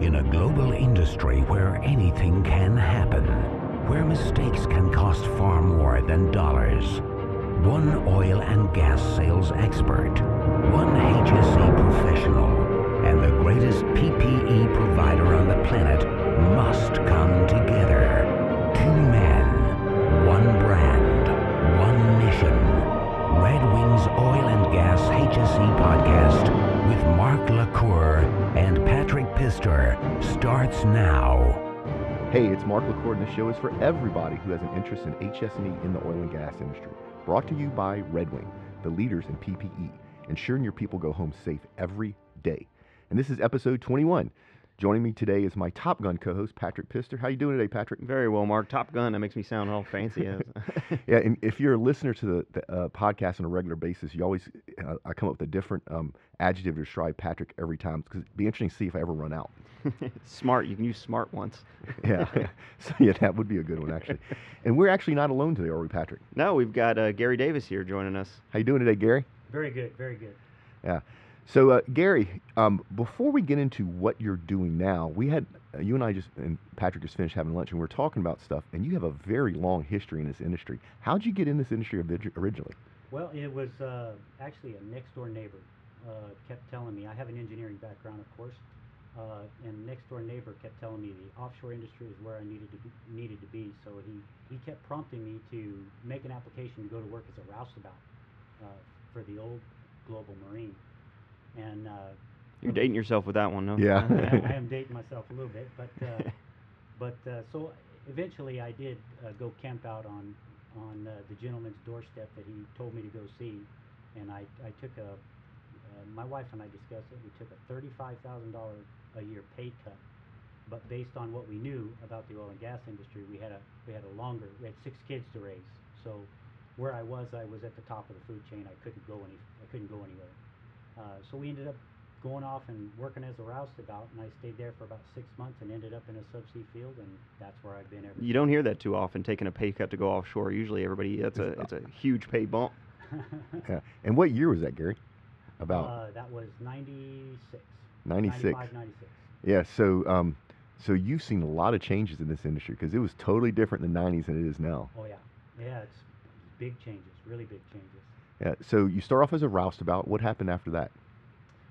In a global industry where anything can happen, where mistakes can cost far more than dollars, one oil and gas sales expert, one HSE professional, and the greatest PPE provider on the planet must come together. Two men, one brand, one mission. Red Wings Oil and Gas HSE podcast with Mark LaCour and Patrick Pister starts now. Hey, it's Mark LaCour, and this show is for everybody who has an interest in HS&E in the oil and gas industry. Brought to you by Red Wing, the leaders in PPE, ensuring your people go home safe every day. And this is episode 21. Joining me today is my Top Gun co-host, Patrick Pister. How you doing today, Patrick? Very well, Mark. Top Gun. That makes me sound all fancy. yeah, and if you're a listener to the, the uh, podcast on a regular basis, you always uh, I come up with a different um, adjective to describe Patrick every time because it'd be interesting to see if I ever run out. smart. You can use smart once. yeah. So yeah, that would be a good one actually. And we're actually not alone today, are we, Patrick? No, we've got uh, Gary Davis here joining us. How you doing today, Gary? Very good. Very good. Yeah. So, uh, Gary, um, before we get into what you're doing now, we had uh, you and I just and Patrick just finished having lunch, and we are talking about stuff. And you have a very long history in this industry. How'd you get in this industry originally? Well, it was uh, actually a next door neighbor uh, kept telling me. I have an engineering background, of course, uh, and next door neighbor kept telling me the offshore industry is where I needed to be, needed to be. So he he kept prompting me to make an application to go to work as a roustabout uh, for the old Global Marine. And uh, you're dating yourself with that one, no? Yeah, I, I, am dating myself a little bit, but uh, but uh, so eventually I did uh, go camp out on on uh, the gentleman's doorstep that he told me to go see, and I I took a uh, my wife and I discussed it. We took a thirty-five thousand dollar a year pay cut, but based on what we knew about the oil and gas industry, we had a we had a longer we had six kids to raise, so where I was, I was at the top of the food chain. I couldn't go any I couldn't go anywhere. Uh, so we ended up going off and working as a roustabout, and I stayed there for about six months and ended up in a subsea field, and that's where I've been ever. You don't hear that too often, taking a pay cut to go offshore. Usually, everybody that's a it's a huge pay bump. yeah. And what year was that, Gary? About. Uh, that was 96. 96. 96. Yeah. So. Um, so you've seen a lot of changes in this industry because it was totally different in the 90s than it is now. Oh yeah, yeah, it's big changes, really big changes. So you start off as a roustabout. What happened after that?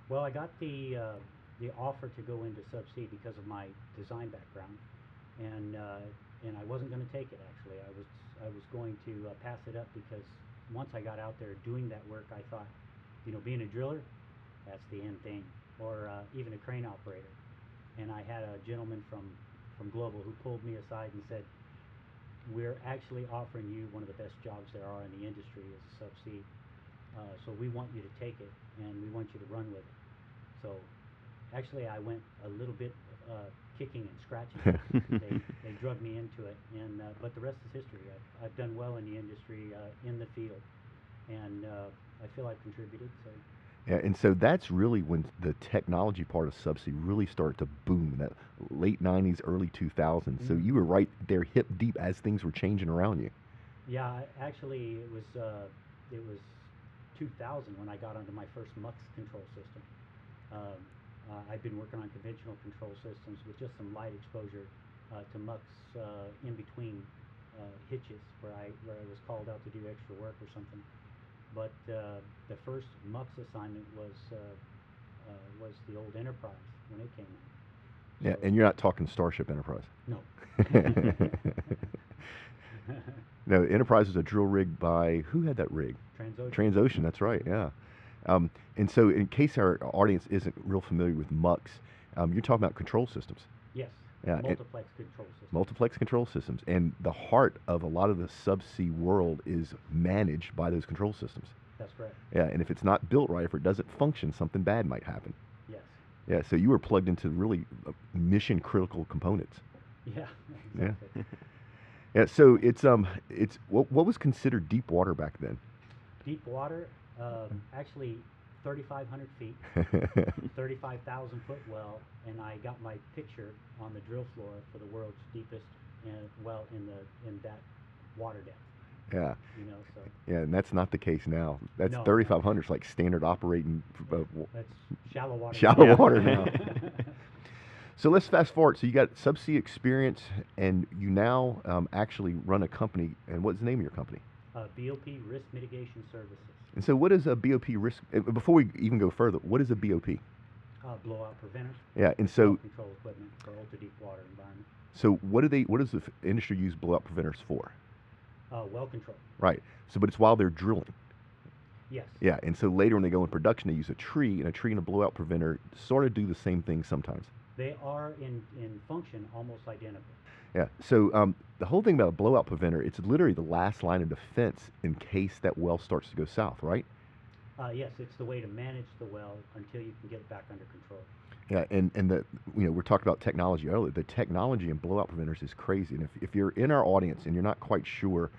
Well, I got the uh, the offer to go into subsea because of my design background, and uh, and I wasn't going to take it. Actually, I was I was going to uh, pass it up because once I got out there doing that work, I thought, you know, being a driller, that's the end thing, or uh, even a crane operator. And I had a gentleman from from Global who pulled me aside and said, we're actually offering you one of the best jobs there are in the industry as a subsea. Uh, so we want you to take it and we want you to run with it. So actually, I went a little bit uh, kicking and scratching. they, they drug me into it, and uh, but the rest is history. I've, I've done well in the industry, uh, in the field, and uh, I feel I've contributed. So. Yeah, and so that's really when the technology part of subsea really started to boom in that late 90s, early 2000s. Mm-hmm. So you were right there hip deep as things were changing around you. Yeah, actually, it was uh, it was 2000 when I got onto my first MUX control system. Um, uh, I've been working on conventional control systems with just some light exposure uh, to MUX uh, in between uh, hitches where I where I was called out to do extra work or something. But uh, the first MUX assignment was was the old Enterprise when it came in. So yeah, and you're not talking Starship Enterprise. No. no, Enterprise was a drill rig by who had that rig? Transocean. Transocean, that's right. Yeah. Um, and so, in case our audience isn't real familiar with MUX, um, you're talking about control systems. Yes. Yeah, multiplex control systems. Multiplex control systems, and the heart of a lot of the subsea world is managed by those control systems. That's correct. Yeah, and if it's not built right, if it doesn't function, something bad might happen. Yes. Yeah, so you were plugged into really uh, mission critical components. Yeah. Exactly. Yeah. yeah. So it's um it's what what was considered deep water back then? Deep water, uh, actually 3,500 feet, 35,000 foot well, and I got my picture on the drill floor for the world's deepest uh, well in the in that water depth. Yeah. You know, so. Yeah, and that's not the case now. That's no, 3,500 is like standard operating. Uh, that's shallow water. Shallow water now. So let's fast forward. So you got subsea experience, and you now um, actually run a company. And what's the name of your company? Uh, BOP Risk Mitigation Services. And so, what is a BOP risk? uh, Before we even go further, what is a BOP? Uh, blowout preventer. Yeah, and so control equipment for ultra deep water environment. so what do they? What does the industry use blowout preventers for? Uh, well control. Right. So, but it's while they're drilling. Yes. Yeah, and so later when they go in production, they use a tree, and a tree and a blowout preventer sort of do the same thing sometimes. They are in, in function almost identical. Yeah. So um, the whole thing about a blowout preventer, it's literally the last line of defense in case that well starts to go south, right? Uh, yes, it's the way to manage the well until you can get it back under control. Yeah, and, and the you know we're talking about technology earlier. The technology in blowout preventers is crazy, and if, if you're in our audience and you're not quite sure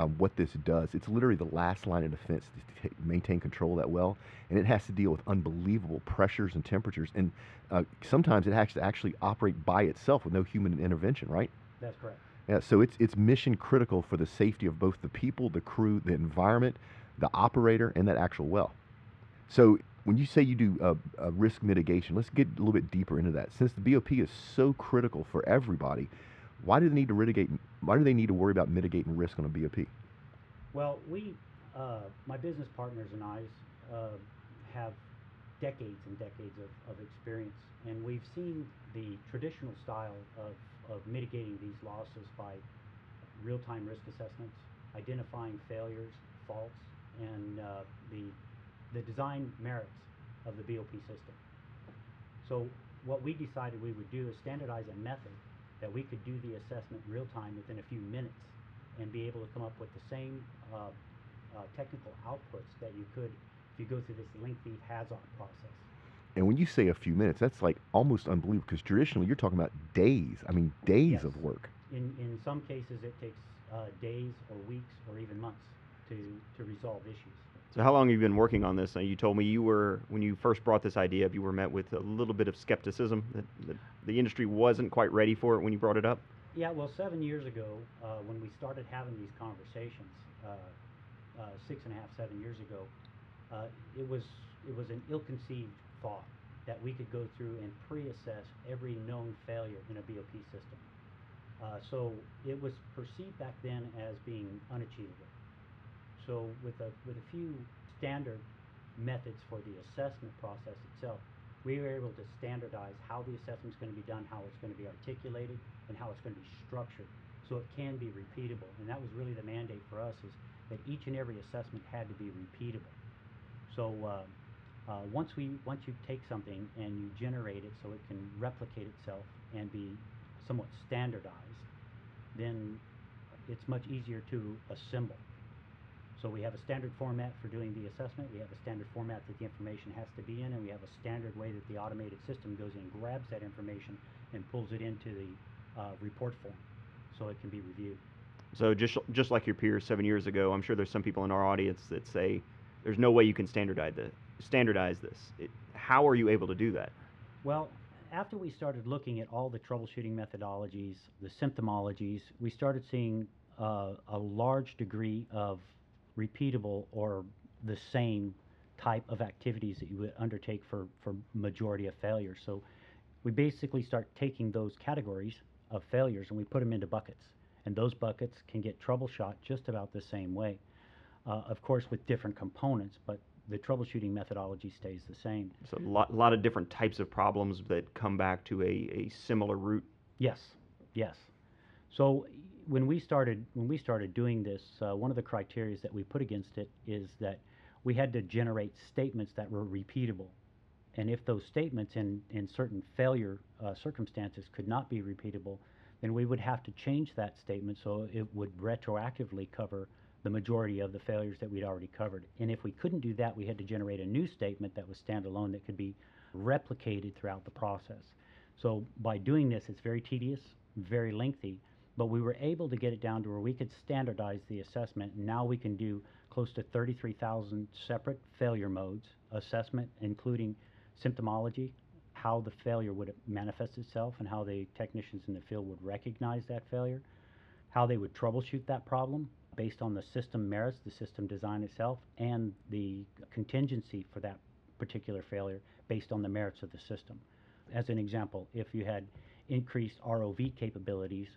um, what this does, it's literally the last line of defense to ta maintain control that well, and it has to deal with unbelievable pressures and temperatures, and uh, sometimes it has to actually operate by itself with no human intervention, right? That's correct. Yeah, so it's it's mission critical for the safety of both the people, the crew, the environment, the operator, and that actual well. So when you say you do uh, uh, risk mitigation, let's get a little bit deeper into that. Since the BOP is so critical for everybody, why do they need to mitigate? Why do they need to worry about mitigating risk on a BOP? Well, we, uh, my business partners and I, uh, have decades and decades of, of experience, and we've seen the traditional style of, of mitigating these losses by real-time risk assessments, identifying failures, faults, and uh, the the design merits of the BOP system. So what we decided we would do is standardize a method that we could do the assessment real time within a few minutes and be able to come up with the same uh, uh, technical outputs that you could if you go through this lengthy HAZOP process. And when you say a few minutes, that's like almost unbelievable because traditionally you're talking about days. I mean, days Yes. of work. In, in some cases, it takes uh, days or weeks or even months to, to resolve issues. So how long have you been working on this? Uh, you told me you were when you first brought this idea up, you were met with a little bit of skepticism that, that the industry wasn't quite ready for it when you brought it up. Yeah, well, seven years ago, uh, when we started having these conversations, uh, uh, six and a half, seven years ago, uh, it was it was an ill-conceived thought that we could go through and pre-assess every known failure in a BOP system. Uh, so it was perceived back then as being unachievable. So with a with a few standard methods for the assessment process itself, we were able to standardize how the assessment is going to be done, how it's going to be articulated, and how it's going to be structured, so it can be repeatable. And that was really the mandate for us is that each and every assessment had to be repeatable. So uh, uh, once we once you take something and you generate it so it can replicate itself and be somewhat standardized, then it's much easier to assemble. So we have a standard format for doing the assessment, we have a standard format that the information has to be in, and we have a standard way that the automated system goes in, grabs that information, and pulls it into the uh, report form, so it can be reviewed. So just just like your peers seven years ago, I'm sure there's some people in our audience that say there's no way you can standardize this. Standardize this. It, how are you able to do that? Well, after we started looking at all the troubleshooting methodologies, the symptomologies, we started seeing uh, a large degree of repeatable or the same type of activities that you would undertake for, for majority of failures. So we basically start taking those categories of failures and we put them into buckets. And those buckets can get troubleshot just about the same way. Uh, of course, with different components, but the troubleshooting methodology stays the same. So a lot, lot of different types of problems that come back to a, a similar root. Yes, yes. So when we started when we started doing this, uh, one of the criteria that we put against it is that we had to generate statements that were repeatable, and if those statements in in certain failure uh, circumstances could not be repeatable, then we would have to change that statement so it would retroactively cover the majority of the failures that we'd already covered. And if we couldn't do that, we had to generate a new statement that was standalone that could be replicated throughout the process. So by doing this, it's very tedious, very lengthy, but we were able to get it down to where we could standardize the assessment. Now we can do close to 33,000 separate failure modes, assessment, including symptomology, how the failure would manifest itself, and how the technicians in the field would recognize that failure, how they would troubleshoot that problem based on the system merits, the system design itself, and the contingency for that particular failure based on the merits of the system. as an example, if you had increased ROV capabilities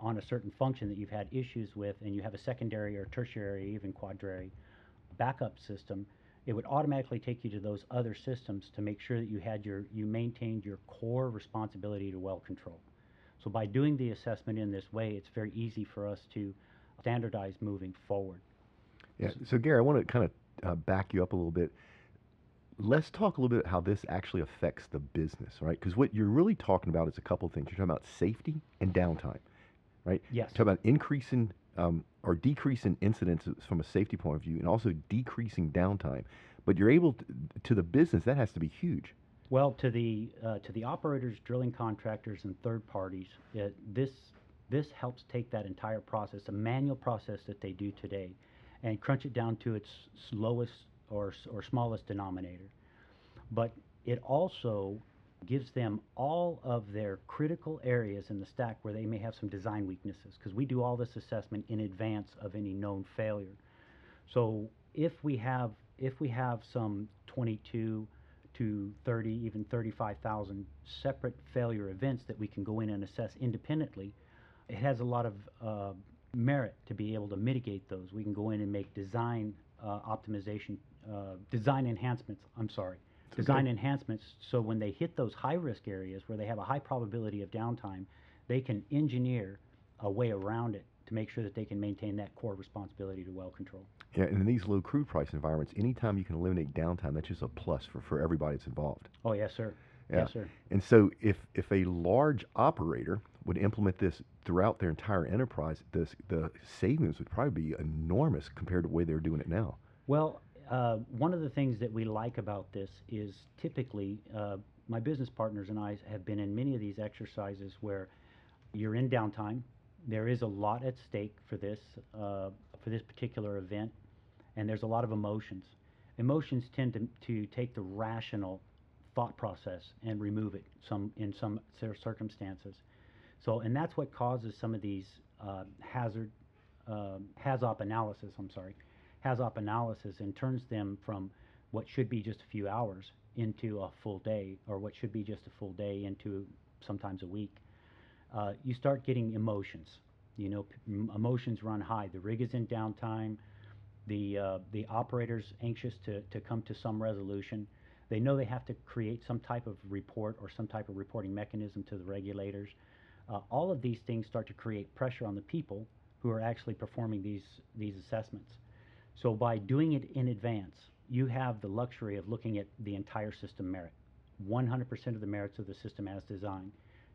on a certain function that you've had issues with, and you have a secondary or tertiary, even quadriary backup system, it would automatically take you to those other systems to make sure that you had your you maintained your core responsibility to well control. So by doing the assessment in this way, it's very easy for us to standardize moving forward. Yeah. So Gary, I want to kind of uh, back you up a little bit. Let's talk a little bit how this actually affects the business, right? Because what you're really talking about is a couple of things. You're talking about safety and downtime, right? Yes. You're about increasing um, or decreasing incidents from a safety point of view, and also decreasing downtime. But you're able to, to the business that has to be huge. Well, to the uh, to the operators, drilling contractors, and third parties, it, this this helps take that entire process, a manual process that they do today, and crunch it down to its lowest or or smallest denominator. But it also gives them all of their critical areas in the stack where they may have some design weaknesses, because we do all this assessment in advance of any known failure. So if we have if we have some 22 to 30, even 35,000 separate failure events that we can go in and assess independently, it has a lot of uh, merit to be able to mitigate those. We can go in and make design uh, optimization, uh, design enhancements. I'm sorry, design enhancements. So when they hit those high risk areas where they have a high probability of downtime, they can engineer a way around it to make sure that they can maintain that core responsibility to well control. Yeah, and in these low crude price environments, anytime you can eliminate downtime, that's just a plus for, for everybody that's involved. Oh yes, sir. Yeah. Yes, sir. And so if, if a large operator would implement this throughout their entire enterprise, this, the savings would probably be enormous compared to the way they're doing it now. Well, uh, one of the things that we like about this is typically uh, my business partners and I have been in many of these exercises where you're in downtime. There is a lot at stake for this uh, for this particular event, and there's a lot of emotions. Emotions tend to, to take the rational thought process and remove it some in some circumstances. So, and that's what causes some of these uh, hazard um HAZOP analysis. I'm sorry, HAZOP analysis, and turns them from what should be just a few hours into a full day, or what should be just a full day into sometimes a week. Uh, you start getting emotions. You know, emotions run high. The rig is in downtime. The uh, the operators anxious to, to come to some resolution. They know they have to create some type of report or some type of reporting mechanism to the regulators. Uh, all of these things start to create pressure on the people who are actually performing these these assessments. So by doing it in advance, you have the luxury of looking at the entire system merit, 100% of the merits of the system as designed.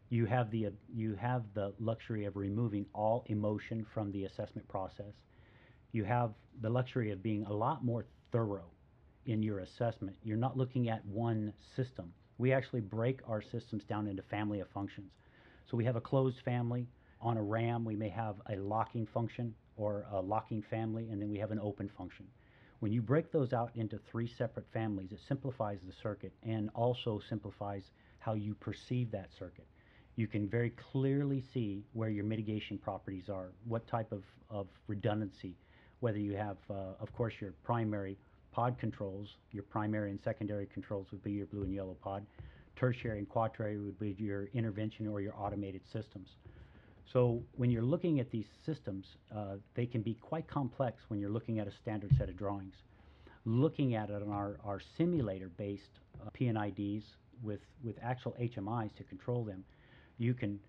You have the uh, you have the luxury of removing all emotion from the assessment process. You have the luxury of being a lot more thorough in your assessment. You're not looking at one system. We actually break our systems down into family of functions. So we have a closed family. On a RAM, we may have a locking function or a locking family, and then we have an open function. When you break those out into three separate families, it simplifies the circuit and also simplifies how you perceive that circuit. You can very clearly see where your mitigation properties are, what type of, of redundancy, whether you have, uh, of course, your primary pod controls, your primary and secondary controls would be your blue and yellow pod. Tertiary and quaternary would be your intervention or your automated systems. So when you're looking at these systems, uh, they can be quite complex when you're looking at a standard set of drawings. Looking at it on our, our simulator-based uh, P&IDs with, with actual HMIs to control them, you can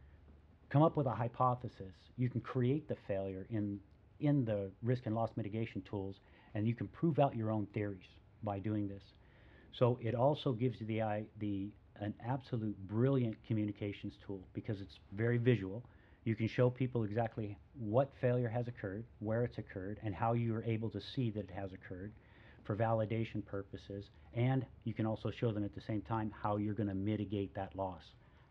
come up with a hypothesis. You can create the failure in, in the risk and loss mitigation tools, and you can prove out your own theories by doing this. So it also gives you the, the an absolute brilliant communications tool because it's very visual. You can show people exactly what failure has occurred, where it's occurred, and how you are able to see that it has occurred for validation purposes. And you can also show them at the same time how you're going to mitigate that loss,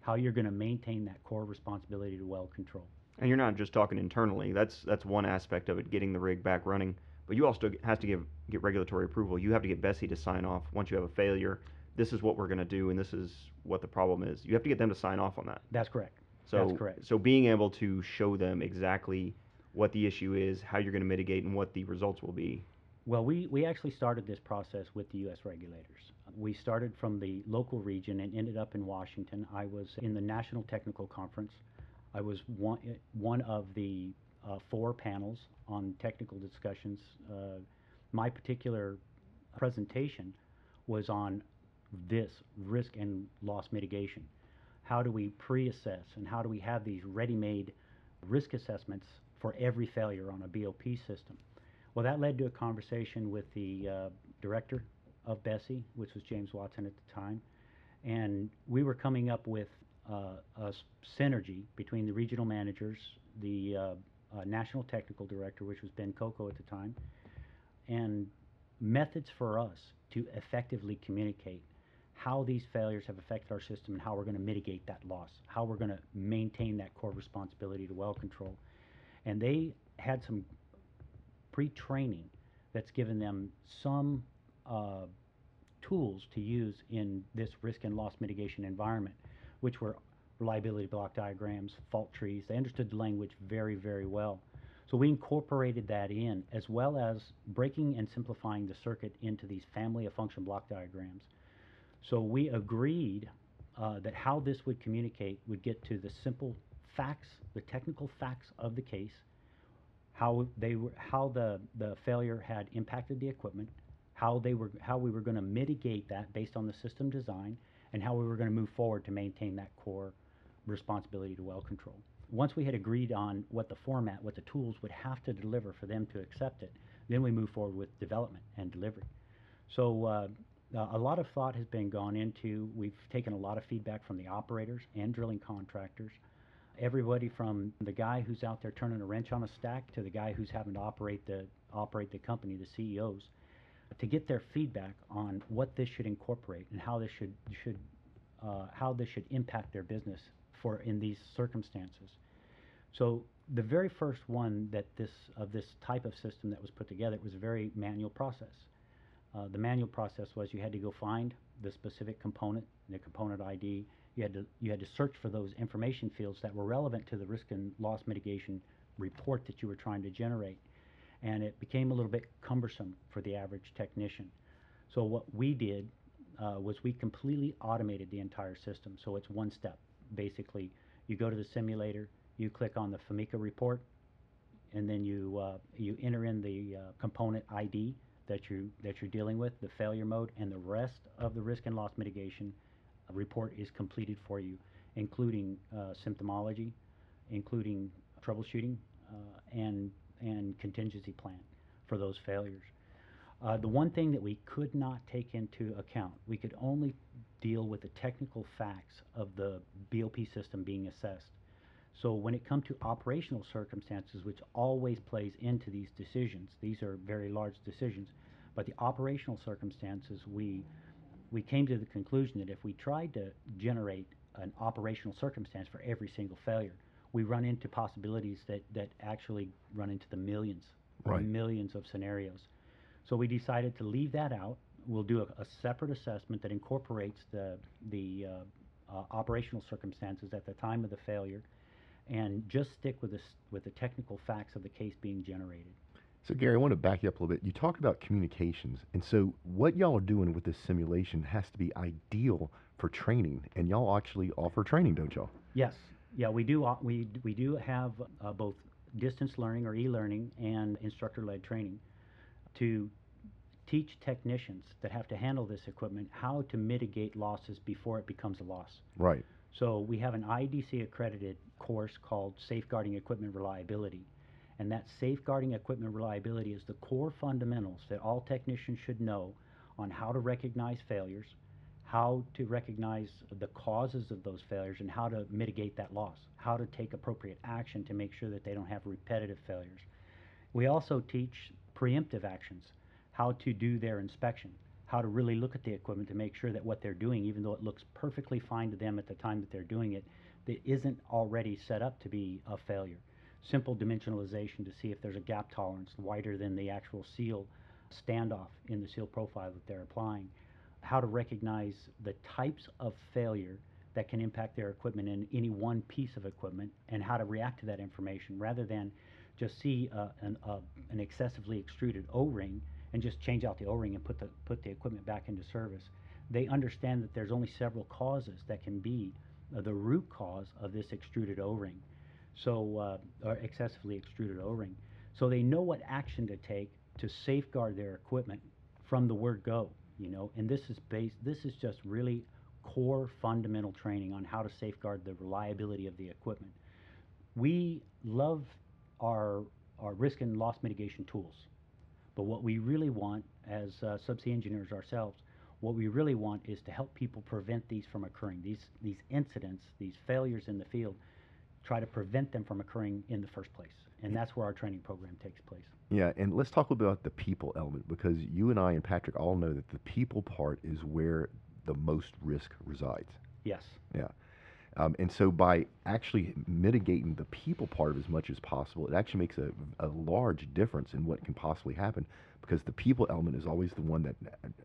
how you're going to maintain that core responsibility to well control. And you're not just talking internally. That's that's one aspect of it, getting the rig back running. But you also has to give get regulatory approval. You have to get BSEE to sign off once you have a failure. This is what we're going to do, and this is what the problem is. You have to get them to sign off on that. That's correct. So, That's correct. so being able to show them exactly what the issue is, how you're going to mitigate, and what the results will be, Well, we, we actually started this process with the U.S. regulators. We started from the local region and ended up in Washington. I was in the National Technical Conference. I was one, one of the uh, four panels on technical discussions. Uh, my particular presentation was on this risk and loss mitigation. How do we pre-assess and how do we have these ready-made risk assessments for every failure on a BOP system? Well, that led to a conversation with the uh, director of BSEE, which was James Watson at the time, and we were coming up with uh, a synergy between the regional managers, the uh, uh, national technical director, which was Ben Coco at the time, and methods for us to effectively communicate how these failures have affected our system and how we're going to mitigate that loss, how we're going to maintain that core responsibility to well control. And they had some pre-training that's given them some uh, tools to use in this risk and loss mitigation environment, which were reliability block diagrams, fault trees. They understood the language very, very well. So we incorporated that in, as well as breaking and simplifying the circuit into these family of function block diagrams. So we agreed uh, that how this would communicate would get to the simple facts, the technical facts of the case, how they were, how the, the failure had impacted the equipment, how they were, how we were going to mitigate that based on the system design, and how we were going to move forward to maintain that core responsibility to well control. Once we had agreed on what the format, what the tools would have to deliver for them to accept it, then we move forward with development and delivery. So uh, uh, a lot of thought has been gone into, we've taken a lot of feedback from the operators and drilling contractors. Everybody from the guy who's out there turning a wrench on a stack to the guy who's having to operate the, operate the company, the CEOs, to get their feedback on what this should incorporate and how this should, should uh, how this should impact their business for in these circumstances. So the very first one that this of this type of system that was put together was a very manual process. Uh, the manual process was you had to go find the specific component, the component ID. You had to you had to search for those information fields that were relevant to the risk and loss mitigation report that you were trying to generate, and it became a little bit cumbersome for the average technician. So what we did uh, was we completely automated the entire system. So it's one step. Basically, you go to the simulator, you click on the FMECA report, and then you uh, you enter in the uh, component ID that you that you're dealing with, the failure mode, and the rest of the risk and loss mitigation report is completed for you, including uh, symptomology, including troubleshooting, uh, and and contingency plan for those failures. Uh, the one thing that we could not take into account, we could only deal with the technical facts of the BOP system being assessed. So when it comes to operational circumstances, which always plays into these decisions, these are very large decisions, but the operational circumstances, we, we came to the conclusion that if we tried to generate an operational circumstance for every single failure, we run into possibilities that, that actually run into the millions, Right. millions of scenarios. So we decided to leave that out. We'll do a, a separate assessment that incorporates the, the uh, uh, operational circumstances at the time of the failure and just stick with, this, with the technical facts of the case being generated. So, Gary, I want to back you up a little bit. You talked about communications. And so, what y'all are doing with this simulation has to be ideal for training. And y'all actually offer training, don't y'all? Yes, yeah, we do. We we do have uh, both distance learning or e-learning and instructor-led training to teach technicians that have to handle this equipment how to mitigate losses before it becomes a loss. Right. So we have an IDC accredited course called Safeguarding Equipment Reliability. And that safeguarding equipment reliability is the core fundamentals that all technicians should know on how to recognize failures, how to recognize the causes of those failures, and how to mitigate that loss, how to take appropriate action to make sure that they don't have repetitive failures. We also teach preemptive actions, how to do their inspection, how to really look at the equipment to make sure that what they're doing, even though it looks perfectly fine to them at the time that they're doing it, that isn't already set up to be a failure. Simple dimensionalization to see if there's a gap tolerance wider than the actual seal standoff in the seal profile that they're applying. How to recognize the types of failure that can impact their equipment in any one piece of equipment and how to react to that information rather than just see uh, an, uh, an excessively extruded O-ring and just change out the O-ring and put the put the equipment back into service. They understand that there's only several causes that can be the root cause of this extruded O-ring, so uh, or excessively extruded O-ring. So they know what action to take to safeguard their equipment from the word go. You know, and this is based. This is just really core fundamental training on how to safeguard the reliability of the equipment. We love our our risk and loss mitigation tools. But what we really want as uh, subsea engineers ourselves, what we really want is to help people prevent these from occurring. These, these incidents, these failures in the field, try to prevent them from occurring in the first place. And that's where our training program takes place. Yeah, and let's talk a little bit about the people element because you and I and Patrick all know that the people part is where the most risk resides. Yes. Yeah. Um, and so by actually mitigating the people part of as much as possible, it actually makes a, a large difference in what can possibly happen because the people element is always the one that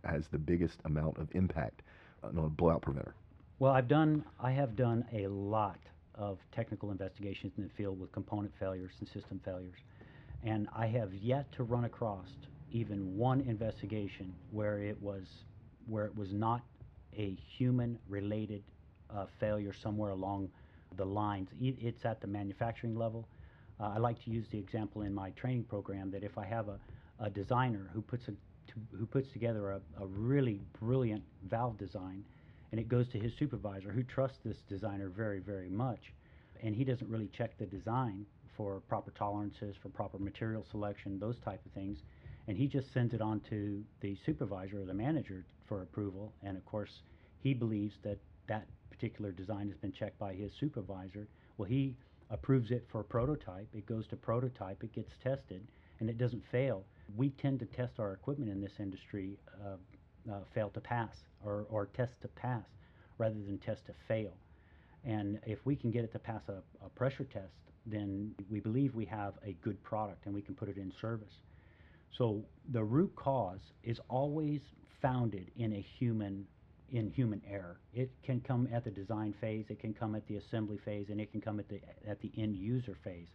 has the biggest amount of impact on a blowout preventer. Well, I've done, I have done a lot of technical investigations in the field with component failures and system failures. And I have yet to run across even one investigation where it was, where it was not a human related uh, failure somewhere along the lines. It's at the manufacturing level. Uh, I like to use the example in my training program that if I have a, a designer who puts a to, who puts together a, a really brilliant valve design, and it goes to his supervisor who trusts this designer very very much, and he doesn't really check the design for proper tolerances, for proper material selection, those type of things, and he just sends it on to the supervisor or the manager for approval, and of course he believes that that particular design has been checked by his supervisor. Well, he approves it for prototype. It goes to prototype. It gets tested, and it doesn't fail. We tend to test our equipment in this industry, uh, uh, fail to pass, or, or test to pass, rather than test to fail. And if we can get it to pass a, a pressure test, then we believe we have a good product and we can put it in service. So the root cause is always founded in a human in human error. It can come at the design phase, it can come at the assembly phase, and it can come at the at the end user phase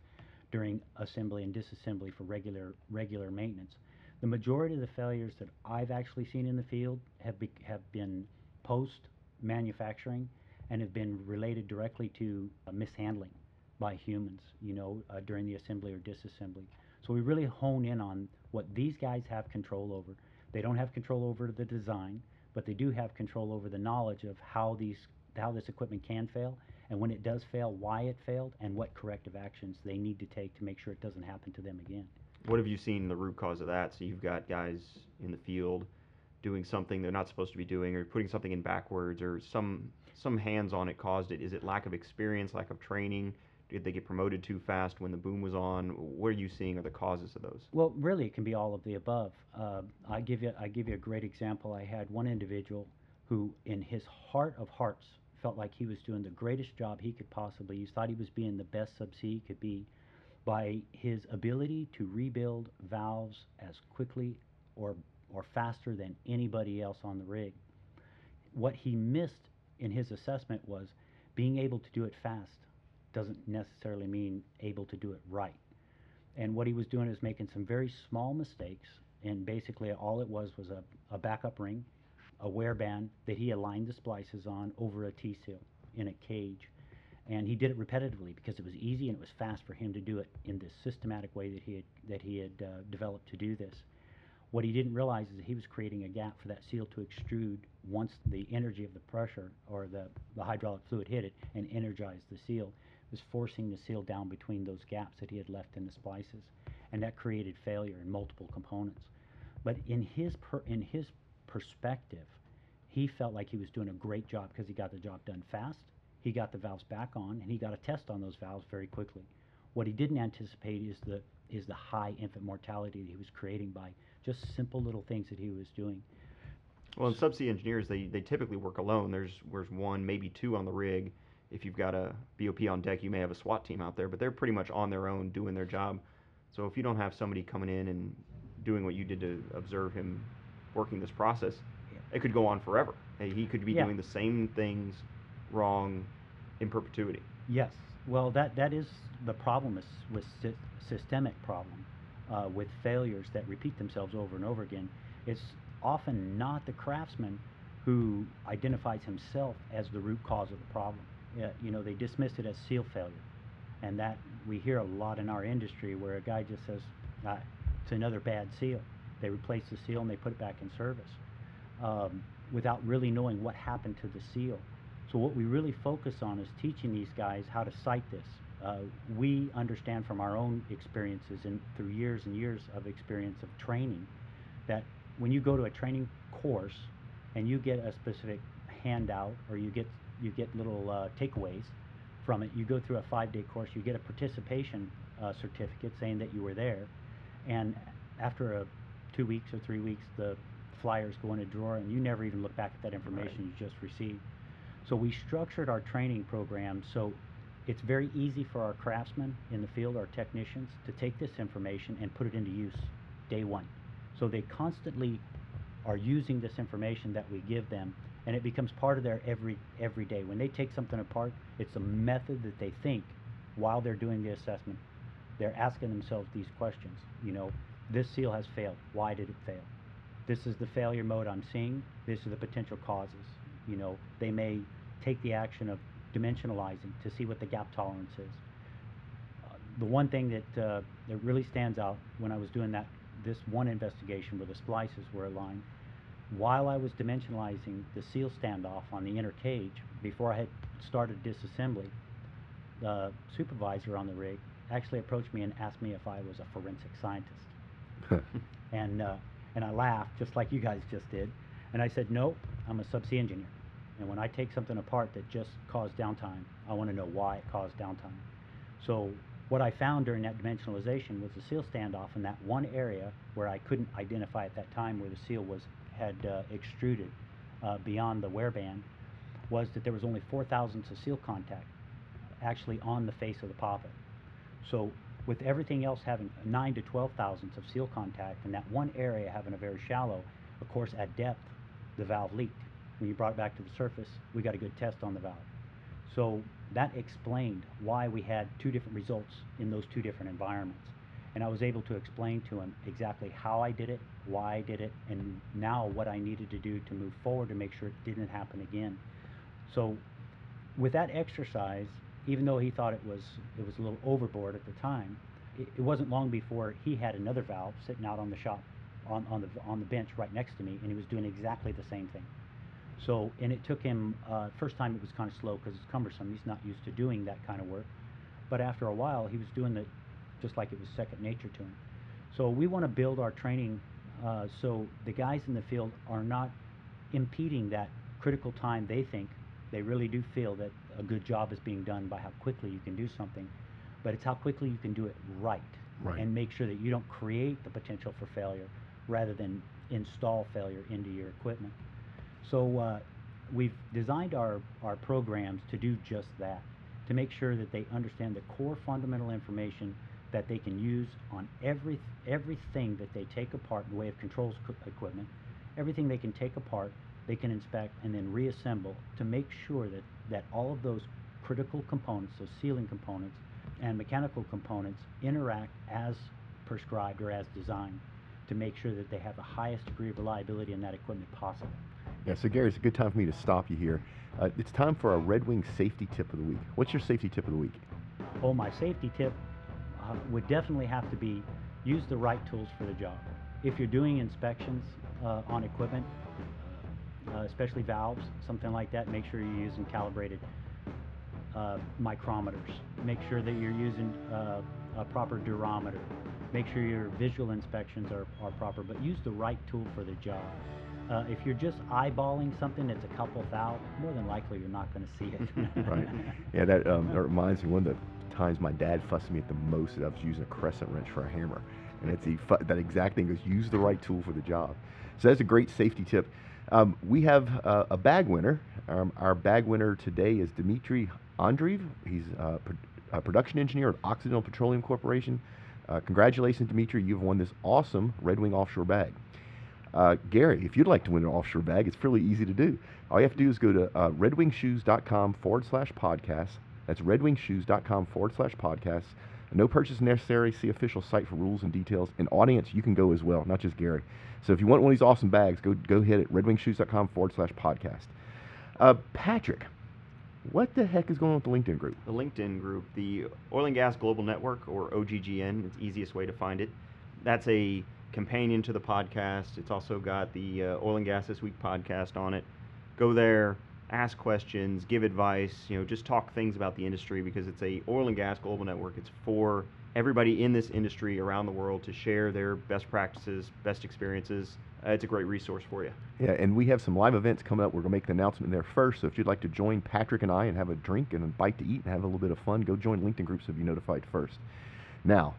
during assembly and disassembly for regular regular maintenance. The majority of the failures that I've actually seen in the field have be, have been post manufacturing and have been related directly to uh, mishandling by humans, you know, uh, during the assembly or disassembly. So we really hone in on what these guys have control over. They don't have control over the design, but they do have control over the knowledge of how these how this equipment can fail and when it does fail, why it failed and what corrective actions they need to take to make sure it doesn't happen to them again. What have you seen the root cause of that? So you've got guys in the field doing something they're not supposed to be doing, or putting something in backwards, or some some hands on it caused it. Is it lack of experience, lack of training? Did they get promoted too fast when the boom was on? What are you seeing are the causes of those? Well, really, it can be all of the above. Uh, I give you I give you a great example. I had one individual who, in his heart of hearts, felt like he was doing the greatest job he could possibly. He thought he was being the best subsea he could be by his ability to rebuild valves as quickly or or faster than anybody else on the rig. What he missed in his assessment was being able to do it fast doesn't necessarily mean able to do it right. And what he was doing is making some very small mistakes, and basically all it was was a, a backup ring, a wear band that he aligned the splices on over a T-seal in a cage. And he did it repetitively because it was easy and it was fast for him to do it in this systematic way that he had, that he had uh, developed to do this. What he didn't realize is that he was creating a gap for that seal to extrude once the energy of the pressure or the, the hydraulic fluid hit it and energized the seal was forcing the seal down between those gaps that he had left in the splices, and that created failure in multiple components. But in his per, in his perspective, he felt like he was doing a great job because he got the job done fast, he got the valves back on, and he got a test on those valves very quickly. What he didn't anticipate is the is the high infant mortality that he was creating by just simple little things that he was doing. Well, in subsea engineers, they, they typically work alone. There's there's one, maybe two on the rig, if you've got a BOP on deck, you may have a SWAT team out there, but they're pretty much on their own doing their job. So if you don't have somebody coming in and doing what you did to observe him working this process, Yeah. it could go on forever. He could be Yeah. doing the same things wrong in perpetuity. Yes. Well, that that is the problem is with sy- systemic problem. uh, with failures that repeat themselves over and over again, it's often not the craftsman who identifies himself as the root cause of the problem. Uh, you know, they dismiss it as seal failure. And that we hear a lot in our industry where a guy just says, ah, it's another bad seal. They replace the seal and they put it back in service um, without really knowing what happened to the seal. So what we really focus on is teaching these guys how to cite this. Uh, we understand from our own experiences and through years and years of experience of training that when you go to a training course and you get a specific handout or you get you get little uh, takeaways from it, you go through a five-day course, you get a participation uh, certificate saying that you were there, and after a two weeks or three weeks, the flyers go in a drawer and you never even look back at that information you just received. So we structured our training program so it's very easy for our craftsmen in the field, our technicians, to take this information and put it into use day one. So they constantly are using this information that we give them and it becomes part of their every every day. When they take something apart, it's a method that they think while they're doing the assessment. They're asking themselves these questions. You know, this seal has failed. Why did it fail? This is the failure mode I'm seeing. This is the potential causes. You know, they may take the action of dimensionalizing to see what the gap tolerance is. Uh, the one thing that uh, that really stands out when I was doing that this one investigation where the splices were aligned, while I was dimensionalizing the seal standoff on the inner cage before I had started disassembly, the supervisor on the rig actually approached me and asked me if I was a forensic scientist. and uh, and I laughed just like you guys just did, and I said, "No, I'm a subsea engineer." And when I take something apart that just caused downtime, I want to know why it caused downtime. So what I found during that dimensionalization was the seal standoff in that one area where I couldn't identify at that time where the seal was had uh, extruded uh, beyond the wear band was that there was only four thousandths of seal contact actually on the face of the poppet. So with everything else having nine to twelve thousandths of seal contact and that one area having a very shallow, of course at depth the valve leaked when you brought it back to the surface, we got a good test on the valve. So that explained why we had two different results in those two different environments. And I was able to explain to him exactly how I did it, why I did it, and now what I needed to do to move forward to make sure it didn't happen again. So with that exercise, even though he thought it was it was a little overboard at the time, it, it wasn't long before he had another valve sitting out on the shop on, on the on the bench right next to me, and he was doing exactly the same thing. So, and it took him, uh, first time it was kind of slow because it's cumbersome. He's not used to doing that kind of work. But after a while, he was doing it just like it was second nature to him. So we want to build our training uh, so the guys in the field are not impeding that critical time they think. They really do feel that a good job is being done by how quickly you can do something, but it's how quickly you can do it right, Right. and make sure that you don't create the potential for failure rather than install failure into your equipment. So uh, we've designed our, our programs to do just that, to make sure that they understand the core fundamental information that they can use on every everything that they take apart in the way of controls equipment, everything they can take apart, they can inspect and then reassemble to make sure that, that all of those critical components, those sealing components and mechanical components interact as prescribed or as designed to make sure that they have the highest degree of reliability in that equipment possible. Yeah, so Gary, it's a good time for me to stop you here. Uh, it's time for our Red Wing safety tip of the week. What's your safety tip of the week? Oh, my safety tip uh, would definitely have to be use the right tools for the job. If you're doing inspections uh, on equipment, uh, especially valves, something like that, make sure you're using calibrated uh, micrometers. Make sure that you're using uh, a proper durometer. Make sure your visual inspections are, are proper, but use the right tool for the job. Uh, if you're just eyeballing something that's a couple thou, more than likely you're not going to see it. right. Yeah, that, um, that reminds me one of the times my dad fussed me at the most that I was using a crescent wrench for a hammer. And it's that exact thing goes use the right tool for the job. So that's a great safety tip. Um, we have uh, a bag winner. Um, our bag winner today is Dmitry Andreev. He's uh, pro- a production engineer at Occidental Petroleum Corporation. Uh, congratulations, Dmitry. You've won this awesome Red Wing offshore bag. Uh, Gary, if you'd like to win an offshore bag, it's fairly easy to do. All you have to do is go to uh, redwingshoes.com forward slash podcast. That's redwingshoes.com forward slash podcast. No purchase necessary. See official site for rules and details. And audience, you can go as well, not just Gary. So if you want one of these awesome bags, go go hit it. RedWingShoes.com forward slash podcast. Uh, Patrick, what the heck is going on with the LinkedIn group? The LinkedIn group, the Oil and Gas Global Network, or OGGN, it's easiest way to find it. That's a companion to the podcast. It's also got the uh, Oil and Gas This Week podcast on it. Go there, ask questions, give advice, you know, just talk things about the industry because it's a oil and gas global network. It's for everybody in this industry around the world to share their best practices, best experiences. Uh, it's a great resource for you. Yeah, and we have some live events coming up. We're going to make the announcement there first. So if you'd like to join Patrick and I and have a drink and a bite to eat and have a little bit of fun, go join LinkedIn groups to be notified first. Now,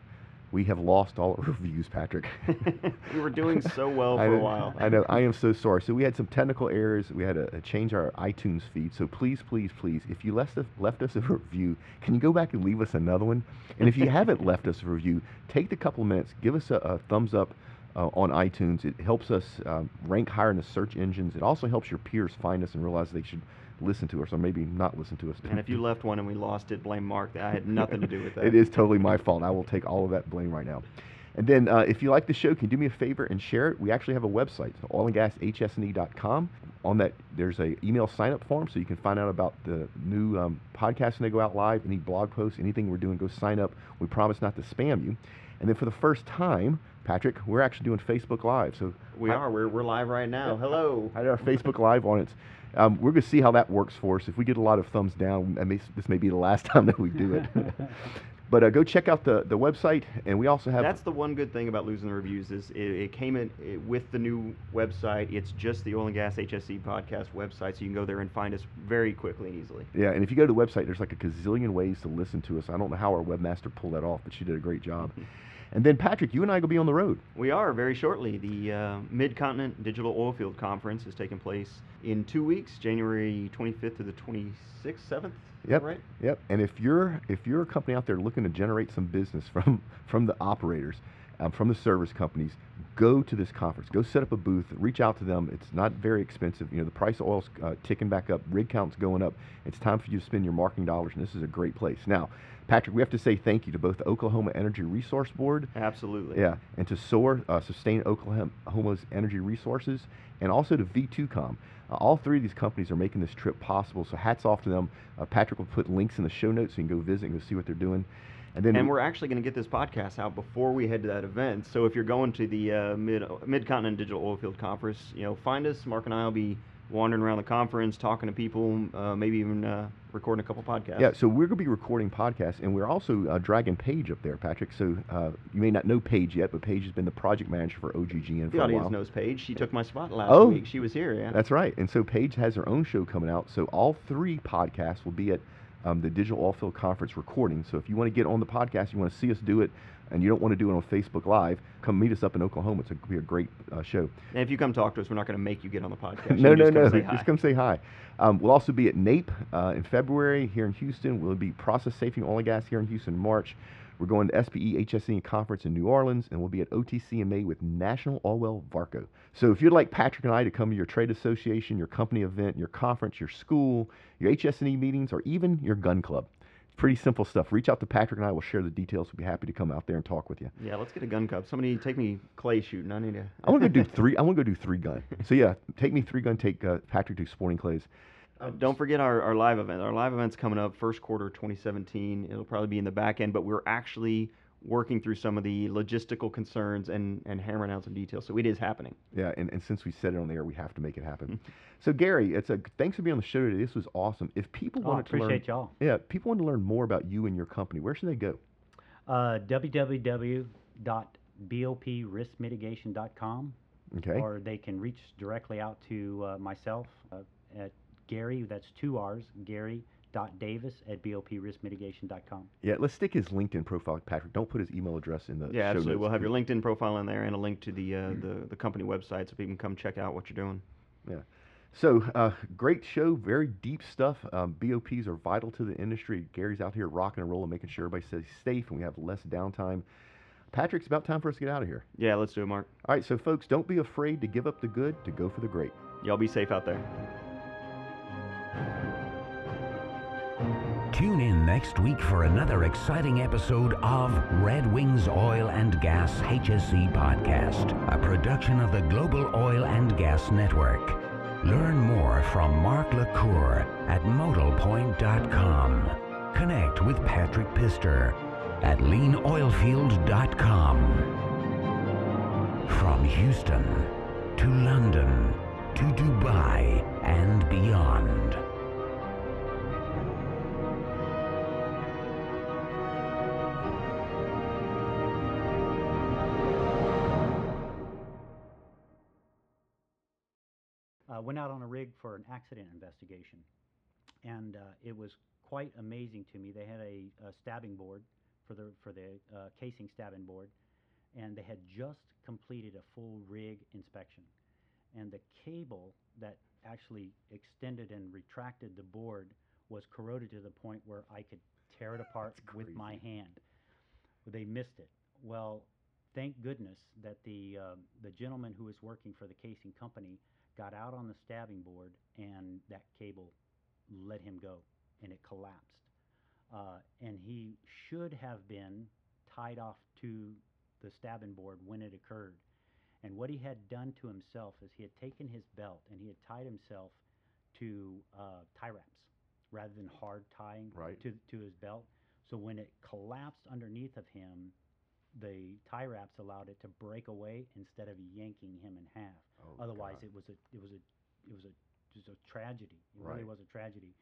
we have lost all our reviews, Patrick. we were doing so well for a while. I know. I am so sorry. So we had some technical errors. We had to uh, change our iTunes feed. So please, please, please, if you left us, left us a review, can you go back and leave us another one? And if you haven't left us a review, take the couple of minutes, give us a, a thumbs up uh, on iTunes. It helps us um, rank higher in the search engines. It also helps your peers find us and realize they should listen to us or maybe not listen to us. And if you left one and we lost it, blame Mark. I had nothing to do with that. It is totally my fault. I will take all of that blame right now. And then, uh, if you like the show, can you do me a favor and share it? We actually have a website, oilandgashse.com. On that, there's a email sign up form, so you can find out about the new um, podcasts when they go out live, any blog posts, anything we're doing. Go sign up. We promise not to spam you. And then, for the first time, Patrick, we're actually doing Facebook Live. So We hi- are. We're, we're live right now. Hello. I did our Facebook Live on it. Um, we're going to see how that works for us. If we get a lot of thumbs down, may, this may be the last time that we do it. but uh, go check out the, the website, and we also have. That's the one good thing about losing the reviews is it, it came in it, with the new website. It's just the Oil and Gas HSE podcast website, so you can go there and find us very quickly and easily. yeah, and if you go to the website, there's like a gazillion ways to listen to us. I don't know how our webmaster pulled that off, but she did a great job. and then Patrick, you and I will be on the road. We are very shortly. The uh, Mid Continent Digital Oilfield Conference is taking place in two weeks, January 25th to the 26th, 7th. Yep. right? Yep. And if you're if you're a company out there looking to generate some business from from the operators, um, from the service companies, go to this conference. Go set up a booth. Reach out to them. It's not very expensive. You know the price of oil's uh, ticking back up. Rig count's going up. It's time for you to spend your marketing dollars, and this is a great place. Now, Patrick, we have to say thank you to both the Oklahoma Energy Resource Board Absolutely. yeah, and to SOAR, uh, Sustain Oklahoma's Energy Resources, and also to V2Com. Uh, all three of these companies are making this trip possible, so hats off to them. Uh, Patrick will put links in the show notes so you can go visit and go see what they're doing. And then And we're actually going to get this podcast out before we head to that event. So if you're going to the uh, Mid Mid Continent Digital Oilfield Conference, you know, find us. Mark and I will be wandering around the conference, talking to people, uh, maybe even uh, recording a couple podcasts. Yeah, so we're going to be recording podcasts, and we're also uh, dragging Paige up there, Patrick. So uh, you may not know Paige yet, but Paige has been the project manager for OGGN for a while. The audience knows Paige. She took my spot last Oh. week. She was here. Yeah. That's right. And so Paige has her own show coming out. So all three podcasts will be at um, the Digital Oilfield Conference recording. So if you want to get on the podcast, you want to see us do it, and you don't want to do it on Facebook Live, come meet us up in Oklahoma. It's going to be a great uh, show. and if you come talk to us, we're not going to make you get on the podcast. no, no, just come no. say Just hi. come say hi. Um, we'll also be at NAPE uh, in February here in Houston. We'll be Process Safety Oil and Gas here in Houston in March. We're going to SPE HSE Conference in New Orleans, and we'll be at OTC in May with National Oilwell Varco. So if you'd like Patrick and I to come to your trade association, your company event, your conference, your school, your HSE meetings, or even your gun club, pretty simple stuff. Reach out to Patrick and I. We'll share the details. We'll be happy to come out there and talk with you. Yeah, let's get a gun cup. Somebody take me clay shooting. I need to. I want to go do three. I want to go do three gun. So yeah, take me three gun. Take uh, Patrick to Sporting Clays. Uh, don't forget our, our live event. Our live event's coming up first quarter 2017. It'll probably be in the back end, but we're actually working through some of the logistical concerns and, and hammering out some details. So it is happening. Yeah, and, and since we said it on the air, we have to make it happen. so Gary, it's a thanks for being on the show today. This was awesome. If people Oh, I wanted to learn, appreciate y'all. yeah, people want to learn more about you and your company, where should they go? Uh, www.bopriskmitigation.com, Okay. or they can reach directly out to uh, myself uh, at Gary. That's two R's. Gary. Dot Davis at bopriskmitigation.com. Yeah, let's stick his LinkedIn profile, Patrick. Don't put his email address in the Yeah, show absolutely. notes We'll have your LinkedIn profile in there and a link to the, uh, the, the company website so people can come check out what you're doing. Yeah. So, uh, great show, very deep stuff. Um, BOPs are vital to the industry. Gary's out here rocking and rolling, making sure everybody stays safe and we have less downtime. Patrick, it's about time for us to get out of here. Yeah, let's do it, Mark. All right, so folks, don't be afraid to give up the good to go for the great. Y'all be safe out there. Tune in next week for another exciting episode of Red Wings Oil and Gas HSE Podcast, a production of the Global Oil and Gas Network. Learn more from Mark LaCour at modalpoint.com. Connect with Patrick Pistor at leanoilfield.com. From Houston to London to Dubai and beyond. Went out on a rig for an accident investigation, and uh, it was quite amazing to me. They had a, a stabbing board for the for the uh, casing stabbing board, and they had just completed a full rig inspection, and the cable that actually extended and retracted the board was corroded to the point where I could tear it apart with my hand. They missed it. Well, thank goodness that the um, the gentleman who was working for the casing company got out on the stabbing board and that cable let him go and it collapsed. Uh, and he should have been tied off to the stabbing board when it occurred. And what he had done to himself is he had taken his belt and he had tied himself to uh, tie wraps rather than hard tying Right. to, to his belt. So when it collapsed underneath of him, the tie wraps allowed it to break away instead of yanking him in half. Oh, Otherwise, God. it was a it was a it was a just a tragedy. It really was a tragedy.